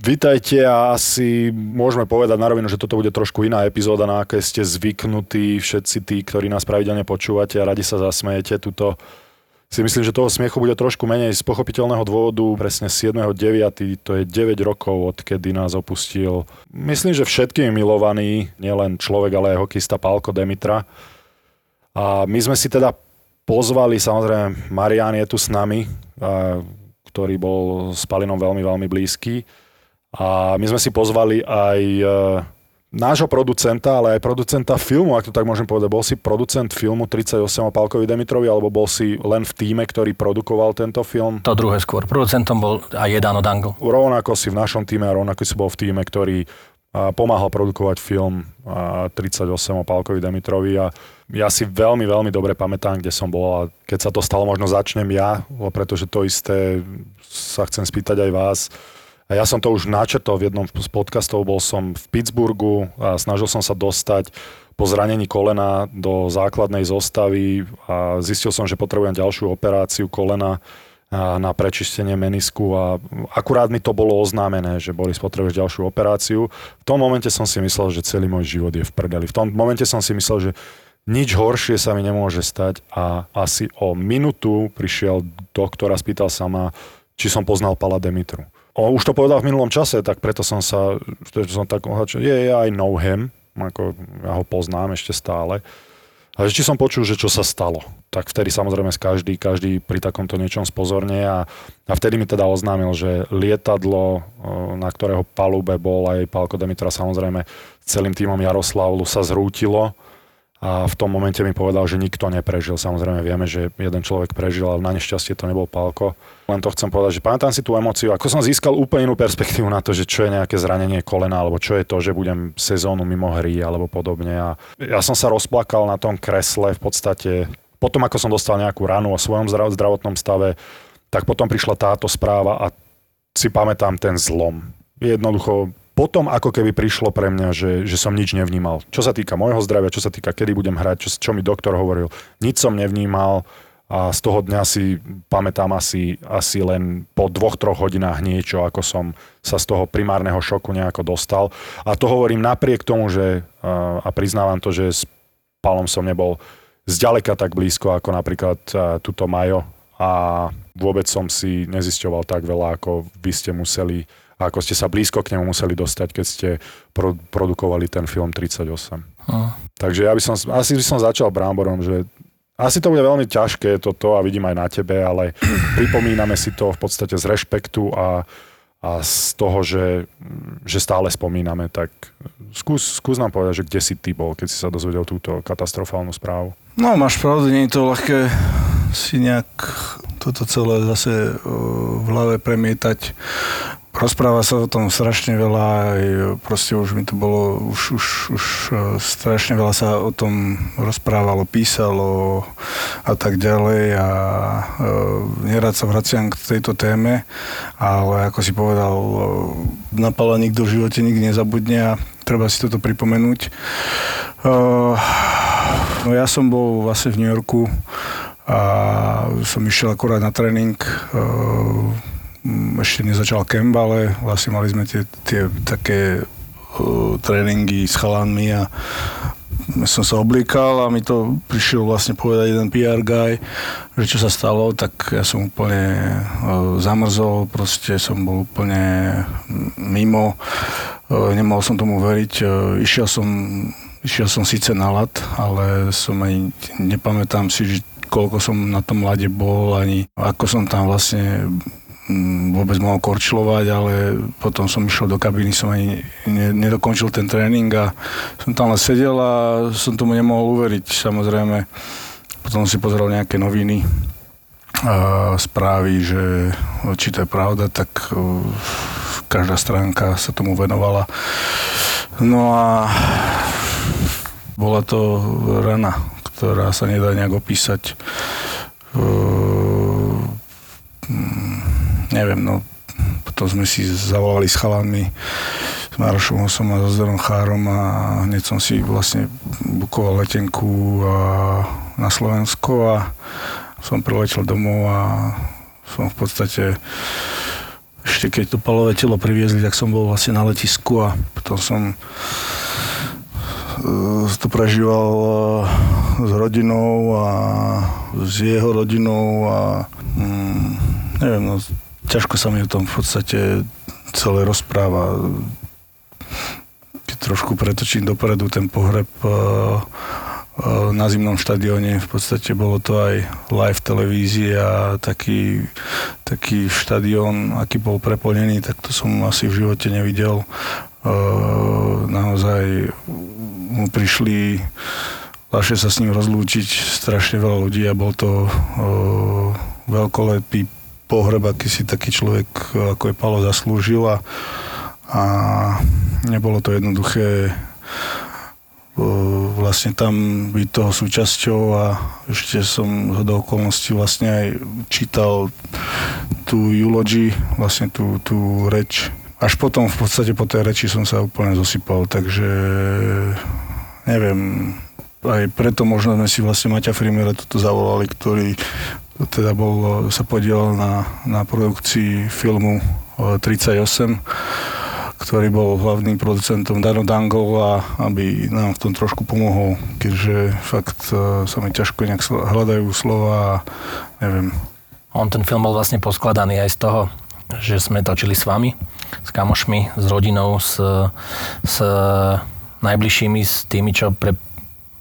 Vítajte a asi môžeme povedať na rovinu, že toto bude trošku iná epizóda, na aké ste zvyknutí všetci tí, ktorí nás pravidelne počúvate a radi sa zasmejete. Tuto si myslím, že toho smiechu bude trošku menej z pochopiteľného dôvodu. Presne 7.9. to je 9 rokov, odkedy nás opustil. Myslím, že všetkými milovaný, nielen človek, ale aj hokista Pálko Demitra. A my sme si teda pozvali, samozrejme, Marian je tu s nami, ktorý bol s Palinom veľmi, veľmi blízky a my sme si pozvali aj e, nášho producenta, ale aj producenta filmu, ak to tak môžem povedať. Bol si producent filmu 38 o Pálkovi Demitrovi, alebo bol si len v týme, ktorý produkoval tento film? To druhé skôr. Producentom bol aj Jedano Dangle. Rovnako si v našom týme a rovnako si bol v týme, ktorý pomáhal produkovať film 38 o Pálkovi Demitrovi a ja si veľmi, veľmi dobre pamätám, kde som bol a keď sa to stalo, možno začnem ja, pretože to isté sa chcem spýtať aj vás a ja som to už načetol v jednom z podcastov, bol som v Pittsburghu a snažil som sa dostať po zranení kolena do základnej zostavy a zistil som, že potrebujem ďalšiu operáciu kolena na prečistenie menisku a akurát mi to bolo oznámené, že Boris potrebuješ ďalšiu operáciu. V tom momente som si myslel, že celý môj život je v prdeli. V tom momente som si myslel, že nič horšie sa mi nemôže stať a asi o minútu prišiel doktor a spýtal sa ma, či som poznal Pala Demitru. O, už to povedal v minulom čase, tak preto som sa, som tak je, je aj know him, ako ja ho poznám ešte stále. A či som počul, že čo sa stalo, tak vtedy samozrejme každý, každý pri takomto niečom spozorne a, a vtedy mi teda oznámil, že lietadlo, na ktorého palube bol aj Pálko Demitra samozrejme celým týmom Jaroslavlu sa zrútilo a v tom momente mi povedal, že nikto neprežil. Samozrejme vieme, že jeden človek prežil, ale na nešťastie to nebol Pálko. Len to chcem povedať, že pamätám si tú emociu, ako som získal úplne inú perspektívu na to, že čo je nejaké zranenie kolena, alebo čo je to, že budem sezónu mimo hry, alebo podobne. A ja som sa rozplakal na tom kresle v podstate. Potom, ako som dostal nejakú ranu o svojom zdravotnom stave, tak potom prišla táto správa a si pamätám ten zlom. Jednoducho potom ako keby prišlo pre mňa, že, že som nič nevnímal. Čo sa týka môjho zdravia, čo sa týka, kedy budem hrať, čo, čo mi doktor hovoril, nič som nevnímal a z toho dňa si pamätám asi, asi len po dvoch, troch hodinách niečo, ako som sa z toho primárneho šoku nejako dostal. A to hovorím napriek tomu, že a priznávam to, že s Palom som nebol zďaleka tak blízko ako napríklad tuto Majo a vôbec som si nezisťoval tak veľa, ako vy ste museli a ako ste sa blízko k nemu museli dostať, keď ste pro, produkovali ten film 38. Uh. Takže ja by som, asi by som začal Bramborom, že asi to bude veľmi ťažké toto a vidím aj na tebe, ale pripomíname si to v podstate z rešpektu a, a z toho, že, že stále spomíname, tak skús, skús nám povedať, že kde si ty bol, keď si sa dozvedel túto katastrofálnu správu. No, máš pravdu, nie je to ľahké si nejak toto celé zase v hlave premietať. Rozpráva sa o tom strašne veľa, aj proste už mi to bolo, už, už, už e, strašne veľa sa o tom rozprávalo, písalo a tak ďalej a e, nerad sa vraciam k tejto téme, ale ako si povedal, e, napala nikto v živote nikdy nezabudne a treba si toto pripomenúť. E, no ja som bol vlastne v New Yorku a som išiel akurát na tréning e, ešte nezačal kemp, ale vlastne mali sme tie, tie také uh, tréningy s chalanmi a som sa obliekal a mi to prišiel vlastne povedať jeden PR guy, že čo sa stalo, tak ja som úplne uh, zamrzol, proste som bol úplne mimo, nemohol som tomu veriť, išiel som Išiel som síce na lat, ale som aj nepamätám si, že koľko som na tom lade bol, ani ako som tam vlastne Mm, vôbec mohol korčilovať, ale potom som išiel do kabíny, som ani nedokončil ten tréning a som tam len sedel a som tomu nemohol uveriť, samozrejme. Potom si pozeral nejaké noviny, a správy, že či to je pravda, tak každá stránka sa tomu venovala. No a bola to rana, ktorá sa nedá nejak opísať neviem, no potom sme si zavolali s chalami s Marošom Hosom a so Zderom Chárom a hneď som si vlastne bukoval letenku a, na Slovensko a som priletel domov a som v podstate ešte keď to palové telo priviezli, tak som bol vlastne na letisku a potom som to prežíval e, s rodinou a s jeho rodinou a mm, neviem, no, ťažko sa mi o tom v podstate celé rozpráva. Keď trošku pretočím dopredu ten pohreb uh, na zimnom štadióne. V podstate bolo to aj live televízia, taký, taký štadión, aký bol preplnený, tak to som asi v živote nevidel. Naozaj mu prišli ľahšie sa s ním rozlúčiť strašne veľa ľudí a bol to veľkolepý pohreb, aký si taký človek ako je Palo zaslúžil a, a nebolo to jednoduché vlastne tam byť toho súčasťou a ešte som do okolností vlastne aj čítal tú eulogy, vlastne tú, tú reč. Až potom v podstate po tej reči som sa úplne zosypal, takže neviem, aj preto možno sme si vlastne Maťa Frimera toto zavolali, ktorý teda bol, sa podielal na, na produkcii filmu 38 ktorý bol hlavným producentom Dano Dangol a aby nám v tom trošku pomohol, keďže fakt uh, sa mi ťažko nejak hľadajú slova a neviem. On ten film bol vlastne poskladaný aj z toho, že sme točili s vami, s kamošmi, s rodinou, s, s najbližšími, s tými, čo pre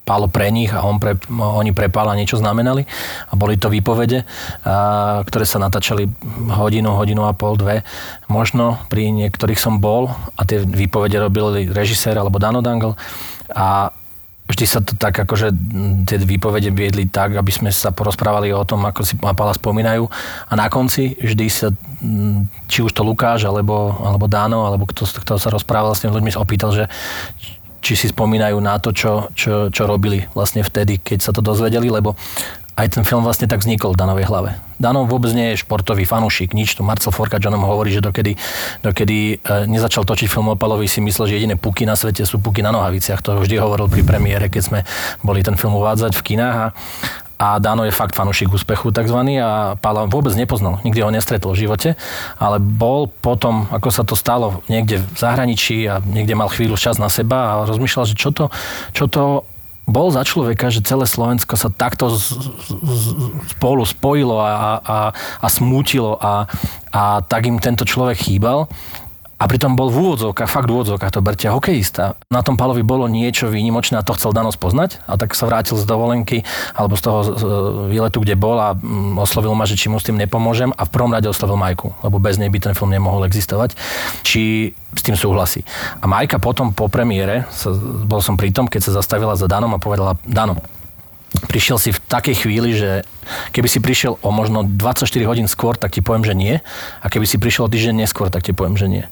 Pálo pre nich a on pre, oni pre Pála niečo znamenali. A boli to výpovede, a, ktoré sa natáčali hodinu, hodinu a pol, dve. Možno pri niektorých som bol a tie výpovede robil režisér alebo Dano Dangle. A vždy sa to tak akože tie výpovede viedli tak, aby sme sa porozprávali o tom, ako si Pála spomínajú. A na konci vždy sa, či už to Lukáš, alebo, alebo Dáno, alebo kto, kto sa rozprával s tými ľuďmi, opýtal, že či si spomínajú na to, čo, čo, čo robili vlastne vtedy, keď sa to dozvedeli, lebo aj ten film vlastne tak vznikol v Danovej hlave. Dano vôbec nie je športový fanúšik, nič. Tu Marcel Forkač o hovorí, že dokedy, dokedy e, nezačal točiť film o Palovi, si myslel, že jediné puky na svete sú puky na nohaviciach. To vždy hovoril pri premiére, keď sme boli ten film uvádzať v kinách. A, a Dano je fakt fanúšik úspechu tzv. a Pála vôbec nepoznal, nikdy ho nestretol v živote, ale bol potom, ako sa to stalo niekde v zahraničí a niekde mal chvíľu čas na seba a rozmýšľal, že čo to, čo to bol za človeka, že celé Slovensko sa takto z, z, spolu spojilo a, a, a smútilo a, a tak im tento človek chýbal a pritom bol v úvodzovkách, fakt v úvodzovkách to berte hokejista. Na tom Palovi bolo niečo výnimočné a to chcel Danos poznať a tak sa vrátil z dovolenky alebo z toho výletu, kde bol a mm, oslovil ma, že či mu s tým nepomôžem a v prvom rade oslovil Majku, lebo bez nej by ten film nemohol existovať. Či s tým súhlasí. A Majka potom po premiére, bol som pri tom, keď sa zastavila za Danom a povedala, Dano, prišiel si v takej chvíli, že keby si prišiel o možno 24 hodín skôr, tak ti poviem, že nie. A keby si prišiel o týždeň neskôr, tak ti poviem, že nie.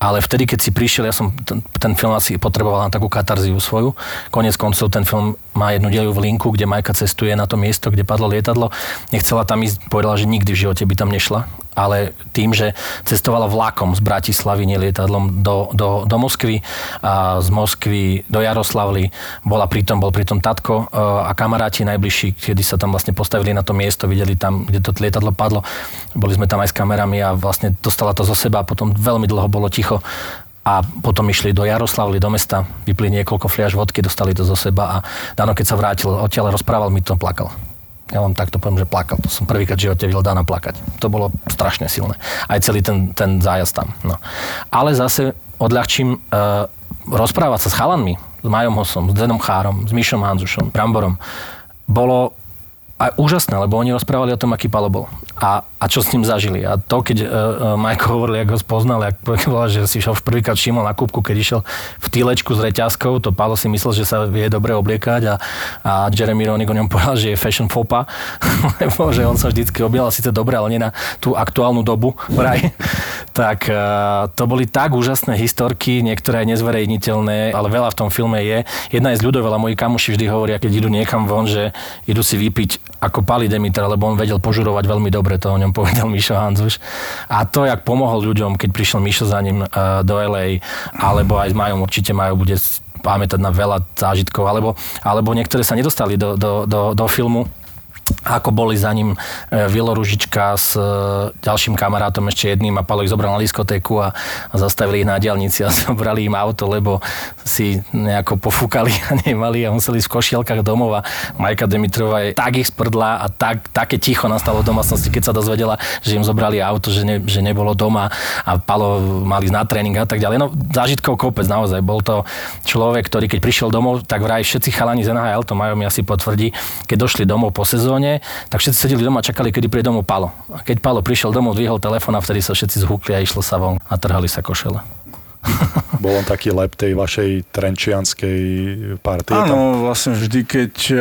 Ale vtedy, keď si prišiel, ja som ten, ten film asi potreboval na takú katarziu svoju. Konec koncov ten film má jednu dielu v linku, kde Majka cestuje na to miesto, kde padlo lietadlo. Nechcela tam ísť, povedala, že nikdy v živote by tam nešla ale tým, že cestovala vlakom z Bratislavy, nie lietadlom do, do, do Moskvy a z Moskvy do Jaroslavly, bola pritom, bol pritom tatko e, a kamaráti najbližší, kedy sa tam vlastne postavili na to miesto, videli tam, kde to lietadlo padlo, boli sme tam aj s kamerami a vlastne dostala to zo seba a potom veľmi dlho bolo ticho a potom išli do Jaroslavly, do mesta, vypli niekoľko fliaž vodky, dostali to zo seba a Dano, keď sa vrátil odtiaľ, rozprával mi to, plakal. Ja vám takto poviem, že plakal. To som prvýkrát v živote videl Dana plakať. To bolo strašne silné. Aj celý ten, ten zájazd tam. No. Ale zase odľahčím uh, rozprávať sa s chalanmi, s Majom Hosom, s Denom Chárom, s Mišom Hanzušom, Bramborom, bolo aj úžasné, lebo oni rozprávali o tom, aký Palo bol a, a čo s ním zažili. A to, keď uh, Majko hovoril, ako ho spoznal, jak povedal, že si šel prvýkrát všimol na kúpku, keď išiel v týlečku s reťazkou, to Palo si myslel, že sa vie dobre obliekať a, a Jeremy Roenick o ňom povedal, že je fashion fopa, lebo že on sa vždycky objal síce dobre, ale nie na tú aktuálnu dobu vraj. tak uh, to boli tak úžasné historky, niektoré aj nezverejniteľné, ale veľa v tom filme je. Jedna je z ľudov, veľa moji kamuši vždy hovoria, keď idú niekam von, že idú si vypiť ako Pali Demeter, lebo on vedel požurovať veľmi dobre to o ňom povedal Mišo Hanzuš. A to, jak pomohol ľuďom, keď prišiel Mišo za ním uh, do LA, alebo aj s Majom určite majú bude pamätať na veľa zážitkov, alebo, alebo niektoré sa nedostali do, do, do, do filmu ako boli za ním e, Vilo Ružička s e, ďalším kamarátom, ešte jedným a Palo ich zobral na diskotéku a, zastavili ich na diálnici a zobrali im auto, lebo si nejako pofúkali a nemali a museli v košielkach a Majka Dimitrova je tak ich sprdla a tak, také ticho nastalo v domácnosti, keď sa dozvedela, že im zobrali auto, že, ne, že nebolo doma a Palo mali na tréning a tak ďalej. No zážitkov kopec naozaj. Bol to človek, ktorý keď prišiel domov, tak vraj všetci chalani z NHL, to majú mi asi potvrdí, keď došli domov po sezóne, rodine, tak všetci sedeli doma a čakali, kedy príde domov Palo. A keď Palo prišiel domov, dvihol telefón a vtedy sa všetci zhúkli a išlo sa von a trhali sa košele. Bol on taký lep tej vašej trenčianskej partie? Áno, vlastne vždy, keď eh,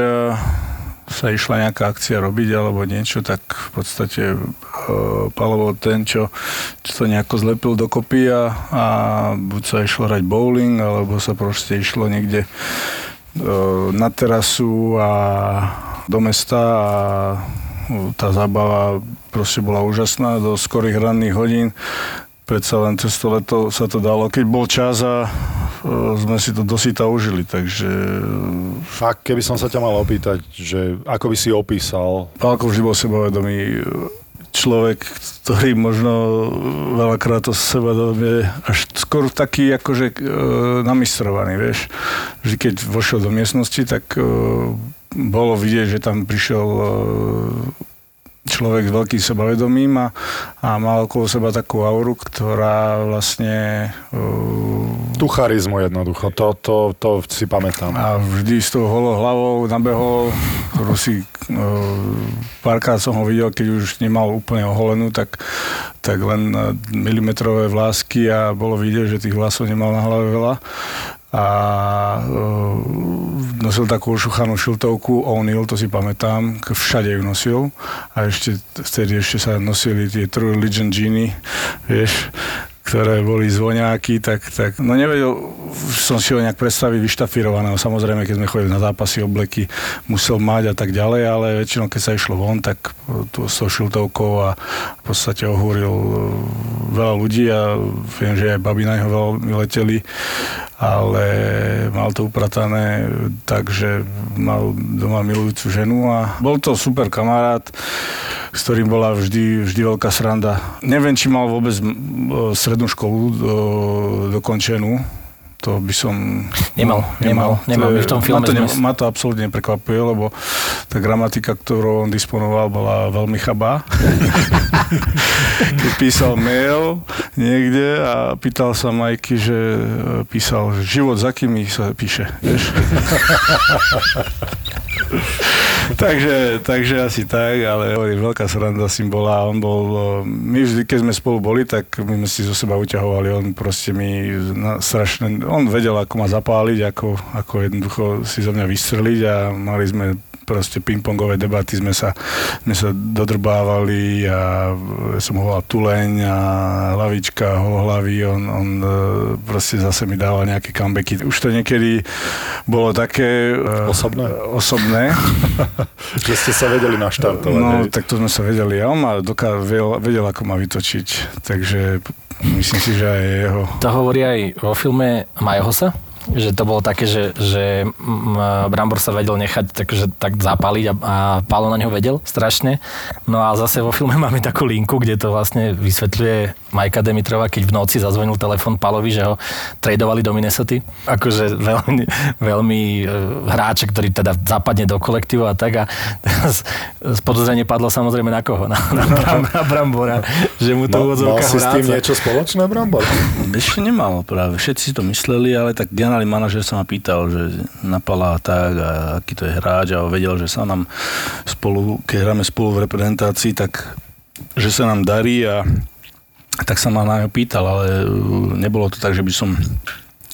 sa išla nejaká akcia robiť alebo niečo, tak v podstate uh, Palo bol ten, čo, čo to nejako zlepil dokopy a, a buď sa išlo hrať bowling, alebo sa proste išlo niekde uh, na terasu a do mesta a tá zábava proste bola úžasná do skorých ranných hodín. Predsa len cez to leto sa to dalo, keď bol čas a e, sme si to dosýta užili, takže... Fakt, keby som sa ťa mal opýtať, že ako by si opísal... Pálko vždy bol sebavedomý človek, ktorý možno veľakrát to sebavedomie až skôr taký akože e, namistrovaný, vieš. Vždy keď vošiel do miestnosti, tak e, bolo vidieť, že tam prišiel e, človek s veľkým sebavedomím a, a mal okolo seba takú auru, ktorá vlastne... Uh, Tú charizmu jednoducho, to, to, to si pamätám. A vždy s tou holou hlavou nabehol, ktorú si uh, párkrát som ho videl, keď už nemal úplne oholenú, tak, tak len milimetrové vlásky a bolo vidieť, že tých vlasov nemal na hlave veľa a uh, nosil takú ošuchanú šiltovku O'Neill, to si pamätám, všade ju nosil a ešte vtedy ešte sa nosili tie True Religion džíny, vieš, ktoré boli zvoňáky, tak, tak no nevedel som si ho nejak predstaviť vyštafírovaného. Samozrejme, keď sme chodili na zápasy, obleky musel mať a tak ďalej, ale väčšinou, keď sa išlo von, tak tu s tou šiltovkou a v podstate ohúril veľa ľudí a viem, že aj babi na neho veľmi leteli, ale mal to upratané takže mal doma milujúcu ženu a bol to super kamarát, s ktorým bola vždy, vždy veľká sranda. Neviem, či mal vôbec strednú školu do, dokončenú, to by som... Nemal, nemal, nemal. nemal. v tom filme ma to, ne, ma to absolútne neprekvapuje, lebo tá gramatika, ktorou on disponoval, bola veľmi chabá. Keď písal mail niekde a pýtal sa Majky, že e, písal, že život za kým sa píše, vieš? takže, takže asi tak, ale hovorím, veľká sranda s ním bola. On bol, my vždy, keď sme spolu boli, tak my sme si zo seba uťahovali. On proste mi na, strašne, on vedel, ako ma zapáliť, ako, ako jednoducho si zo mňa vystreliť a mali sme proste pingpongové debaty sme sa, sme sa dodrbávali a som ho volal Tuleň a hlavička, holohlavý, on, on e, proste zase mi dával nejaké comebacky. Už to niekedy bolo také... E, osobné? Osobné. že ste sa vedeli naštartovať. No, hej. tak to sme sa vedeli. A on ma doká, vedel, vedel, ako ma vytočiť. Takže myslím si, že aj jeho. To hovorí aj vo filme Majohosa? Že to bolo také, že, že Brambor sa vedel nechať takže, tak zapaliť a, a Pálo na neho vedel strašne. No a zase vo filme máme takú linku, kde to vlastne vysvetľuje Majka Dimitrova, keď v noci zazvonil telefon Pálovi, že ho tradovali do Minnesota. Akože veľmi, veľmi e, hráč, ktorý teda zapadne do kolektívu a tak a z podozrenie padlo samozrejme na koho? Na, na, Bram, na Brambora. Že mu to no, Mal si s tým niečo spoločné, Brambor? Ešte nemal práve. Všetci si to mysleli, ale tak generálny manažer sa ma pýtal, že napala tak a aký to je hráč a vedel, že sa nám spolu, keď hráme spolu v reprezentácii, tak že sa nám darí a tak sa ma na ňo pýtal, ale nebolo to tak, že by som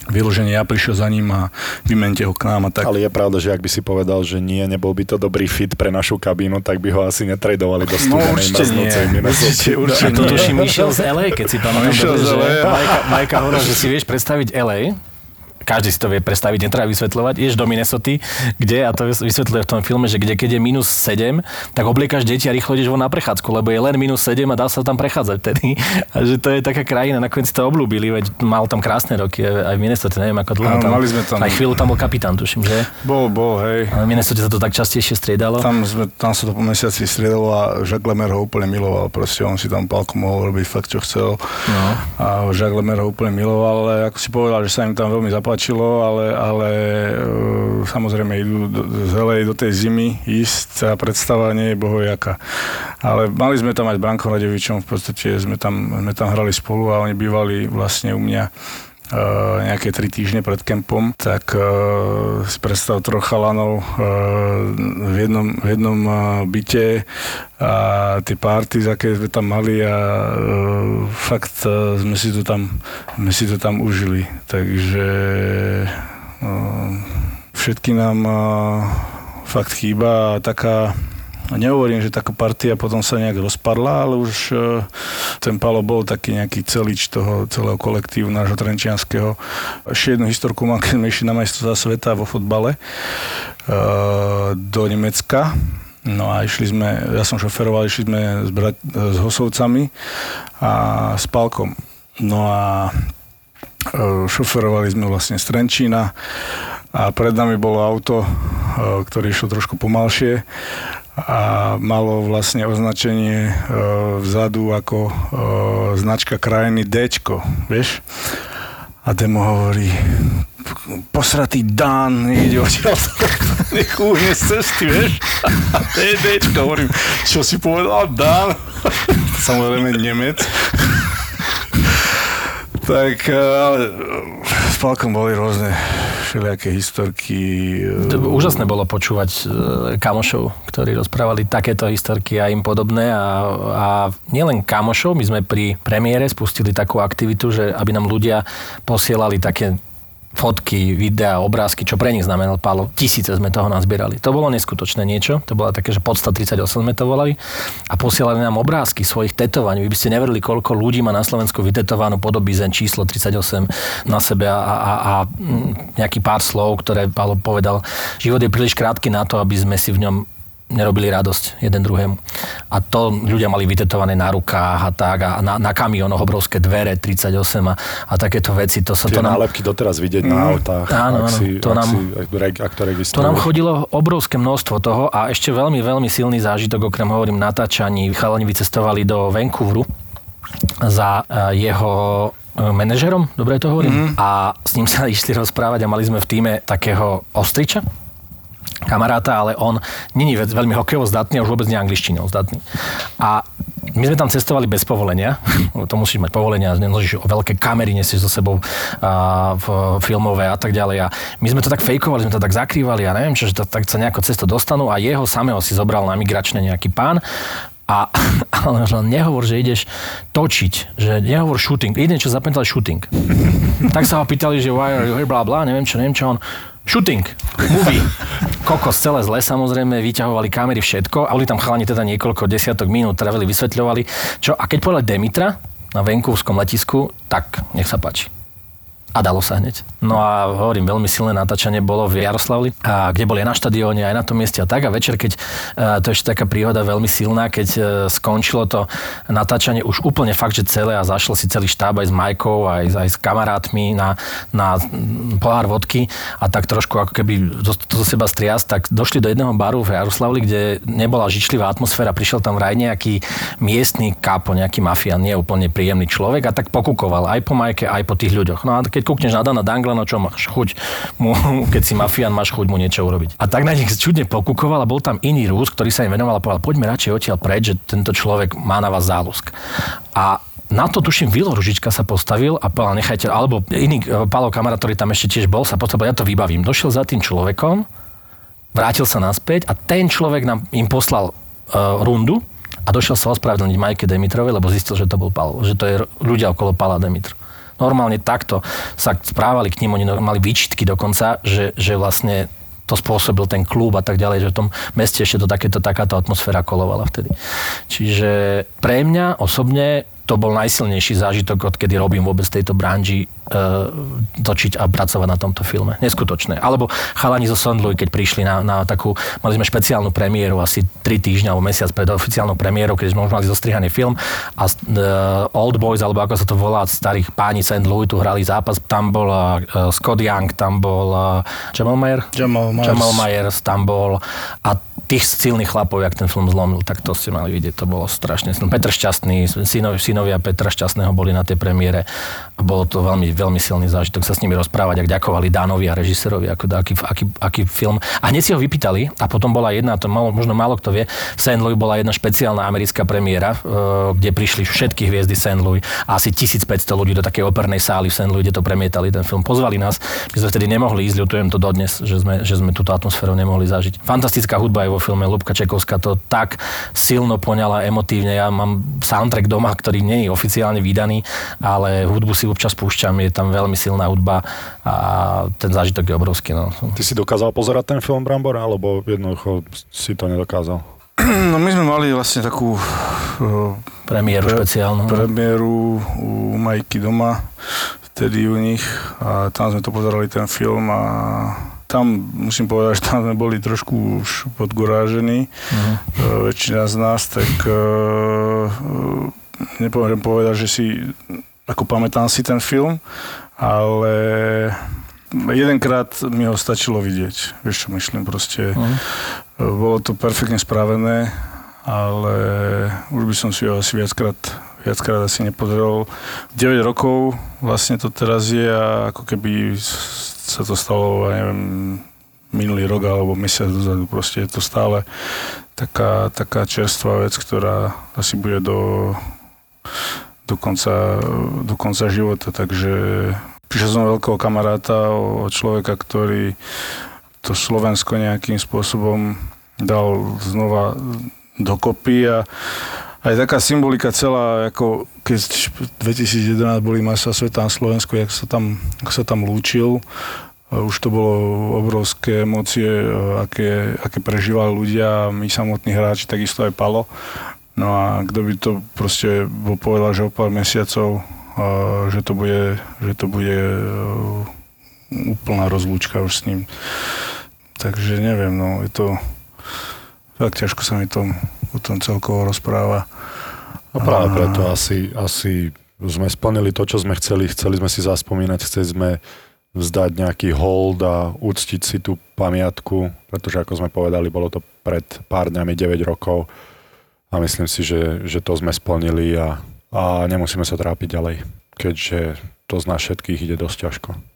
vyloženie ja prišiel za ním a vymente ho k nám a tak. Ale je pravda, že ak by si povedal, že nie, nebol by to dobrý fit pre našu kabínu, tak by ho asi netradovali do studenej no, určite nie. Určite, určite no, to tuším išiel z LA, keď si pamätám. Išiel z LA. Majka, Majka hovoril, že si vieš predstaviť LA, každý si to vie predstaviť, netreba vysvetľovať. Ideš do Minnesota, kde, a to vysvetľuje v tom filme, že kde keď je minus 7, tak obliekaš deti a rýchlo ideš von na prechádzku, lebo je len minus 7 a dá sa tam prechádzať vtedy. A že to je taká krajina, nakoniec to obľúbili, veď mal tam krásne roky, aj v Minnesota, neviem ako dlho tam. Mali sme tam. Aj chvíľu tam bol kapitán, tuším, že? Bol, bol, hej. Ale v Minnesota sa to tak častejšie striedalo. Tam, sme, tam sa to po mesiaci striedalo a Jacques Lemer ho úplne miloval. Proste on si tam palku mohol robiť fakt, čo chcel. No. A Jacques Lemer ho úplne miloval, ale ako si povedal, že sa im tam veľmi zapáčilo, ale, ale e, samozrejme idú do, z LA do tej zimy ísť a predstava nie je bohojaká. Ale mali sme tam aj s Brankom Radevičom, v podstate sme tam, sme tam hrali spolu a oni bývali vlastne u mňa nejaké tri týždne pred kempom, tak uh, si predstav troch chalanov uh, v jednom, v jednom byte a tie party, aké sme tam mali a fakt sme si to tam, sme si to tam užili. Takže všetky nám fakt chýba taká Nehovorím, že taká partia potom sa nejak rozpadla, ale už e, ten Palo bol taký nejaký celič toho celého kolektívu nášho trenčianského. Ešte jednu historku mám, keď sme išli na majstrovstvá sveta vo fotbale e, do Nemecka. No a išli sme, ja som šoferoval, išli sme s, brat, s Hosovcami a s Palkom. No a e, šoferovali sme vlastne z Trenčína a pred nami bolo auto, ktoré išlo trošku pomalšie a malo vlastne označenie e, vzadu ako e, značka krajiny D, vieš? A Demo hovorí, posratý Dan, nejde odtiaľ, nech z cesty, vieš? A to je Dčko, hovorím, čo si povedal, Dan? Samozrejme Nemec. tak ale s Palkom boli rôzne všelijaké historky. To úžasné bolo počúvať e, kamošov, ktorí rozprávali takéto historky a im podobné a, a nielen kamošov, my sme pri premiére spustili takú aktivitu, že aby nám ľudia posielali také fotky, videá, obrázky, čo pre nich znamenal Pálo. Tisíce sme toho nazbierali. To bolo neskutočné niečo. To bola také, že podsta 38 sme to volali. A posielali nám obrázky svojich tetovaní. Vy by ste neverili, koľko ľudí má na Slovensku vytetovanú podobizen číslo 38 na sebe a, a, a mm, nejaký pár slov, ktoré Pálo povedal. Život je príliš krátky na to, aby sme si v ňom nerobili radosť jeden druhému. A to ľudia mali vytetované na rukách a tak a na, na kamionoch obrovské dvere 38 a, a takéto veci. To sa Tie to nám... nálepky doteraz vidieť mm. na autách. Áno, áno. Si, to, nám, si, ak to, to nám chodilo obrovské množstvo toho a ešte veľmi, veľmi silný zážitok, okrem hovorím natáčaní. Chalani vycestovali do Vancouveru za e, jeho e, manažerom, dobre to hovorím, mm. a s ním sa išli rozprávať a mali sme v týme takého ostriča, kamaráta, ale on není veľmi hokejovo zdatný a už vôbec nie angličtinou zdatný. A my sme tam cestovali bez povolenia, to musíš mať povolenia, nenožíš o veľké kamery, nesieš so sebou a, v, filmové a tak ďalej. A my sme to tak fejkovali, sme to tak zakrývali a neviem čo, že to, tak sa nejako cesto dostanú a jeho samého si zobral na migračné nejaký pán a ale nehovor, že ideš točiť, že nehovor shooting, jedine čo zapamätal shooting. tak sa ho pýtali, že why are you here, bla bla, neviem čo, neviem čo, on Shooting, movie. Kokos celé zle samozrejme, vyťahovali kamery, všetko a boli tam chalani teda niekoľko desiatok minút, travili, vysvetľovali. Čo, a keď povedali Demitra na Vancouverskom letisku, tak nech sa páči a dalo sa hneď. No a hovorím, veľmi silné natáčanie bolo v Jaroslavli, a kde boli aj na štadióne, aj na tom mieste a tak. A večer, keď e, to je ešte taká príhoda veľmi silná, keď e, skončilo to natáčanie už úplne fakt, že celé a zašlo si celý štáb aj s Majkou, aj, aj s kamarátmi na, na pohár vodky a tak trošku ako keby to, to zo seba strias, tak došli do jedného baru v Jaroslavli, kde nebola žičlivá atmosféra, prišiel tam vraj nejaký miestny kapo, nejaký mafián, nie úplne príjemný človek a tak pokukoval aj po Majke, aj po tých ľuďoch. No a keď kúkneš na Dana Dangla, no čo máš chuť mu, keď si mafián, máš chuť mu niečo urobiť. A tak na nich čudne pokukoval a bol tam iný Rus, ktorý sa im venoval a povedal, poďme radšej odtiaľ preč, že tento človek má na vás zálusk. A na to tuším Vilo Ružička sa postavil a povedal, nechajte, alebo iný e, Pálo kamarát, ktorý tam ešte tiež bol, sa postavil, ja to vybavím. Došiel za tým človekom, vrátil sa naspäť a ten človek nám im poslal uh, rundu a došiel sa ospravedlniť Majke Demitrovej, lebo zistil, že to bol Palo, že to je ľudia okolo Pala Demitru. Normálne takto sa správali k ním, oni mali výčitky dokonca, že, že vlastne to spôsobil ten klub a tak ďalej, že v tom meste ešte to takéto, takáto atmosféra kolovala vtedy. Čiže pre mňa osobne to bol najsilnejší zážitok, odkedy robím vôbec tejto branži uh, točiť a pracovať na tomto filme. Neskutočné. Alebo chalani zo Sondluj, keď prišli na, na takú, mali sme špeciálnu premiéru asi 3 týždňa alebo mesiac pred oficiálnou premiérou, keď sme už mali zostrihaný film a uh, Old Boys, alebo ako sa to volá, starých páni St. Louis tu hrali zápas, tam bol uh, Scott Young, tam bol uh, Jamal Mayer? Jamal Myers. Jamal Myers tam bol a tých silných chlapov, jak ten film zlomil, tak to ste mali vidieť, to bolo strašne. Petr Šťastný, synovia, synovia Petra Šťastného boli na tej premiére a bolo to veľmi, veľmi silný zážitok sa s nimi rozprávať, ak ďakovali Dánovi a režisérovi, ako aký, aký, aký, film. A hneď si ho vypýtali a potom bola jedna, to malo, možno málo kto vie, v St. Louis bola jedna špeciálna americká premiéra, e, kde prišli všetky hviezdy St. Louis a asi 1500 ľudí do takej opernej sály v St. Louis, kde to premietali ten film. Pozvali nás, my sme vtedy nemohli ísť, ľutujem to dodnes, že sme, že sme túto atmosféru nemohli zažiť. Fantastická hudba je vo filme, Lubka Čekovská to tak silno poňala emotívne. Ja mám soundtrack doma, ktorý nie je oficiálne vydaný, ale hudbu si občas púšťam, je tam veľmi silná hudba a ten zážitok je obrovský. No. Ty si dokázal pozerať ten film Brambor, alebo jednoducho si to nedokázal? No my sme mali vlastne takú premiéru pre, špeciálnu. Premiéru u Majky doma, vtedy u nich a tam sme to pozerali ten film a tam musím povedať, že tam sme boli trošku už podgorážení, uh-huh. väčšina z nás, tak uh, nepomôžem povedať, že si, ako pamätám si ten film, ale jedenkrát mi ho stačilo vidieť, vieš čo myslím, proste uh-huh. bolo to perfektne spravené, ale už by som si ho asi viackrát viackrát asi nepozrel. 9 rokov vlastne to teraz je a ako keby sa to stalo, ja neviem, minulý rok alebo mesiac dozadu. Proste je to stále taká, taká čerstvá vec, ktorá asi bude do, do, konca, do konca života. Takže prišiel som veľkého kamaráta, o človeka, ktorý to Slovensko nejakým spôsobom dal znova dokopy a aj taká symbolika celá, ako keď 2011 boli masa sveta na Slovensku, jak sa tam, jak sa tam lúčil, už to bolo obrovské emócie, aké, aké prežívali ľudia, my samotní hráči, takisto aj Palo. No a kto by to proste bol povedal, že o pár mesiacov, že to bude, že to bude úplná rozlúčka už s ním. Takže neviem, no je to tak ťažko sa mi to o tom celkovo rozpráva. No práve preto asi, asi sme splnili to, čo sme chceli. Chceli sme si zaspomínať, chceli sme vzdať nejaký hold a uctiť si tú pamiatku, pretože ako sme povedali, bolo to pred pár dňami 9 rokov a myslím si, že, že to sme splnili a, a nemusíme sa trápiť ďalej, keďže to z nás všetkých ide dosť ťažko.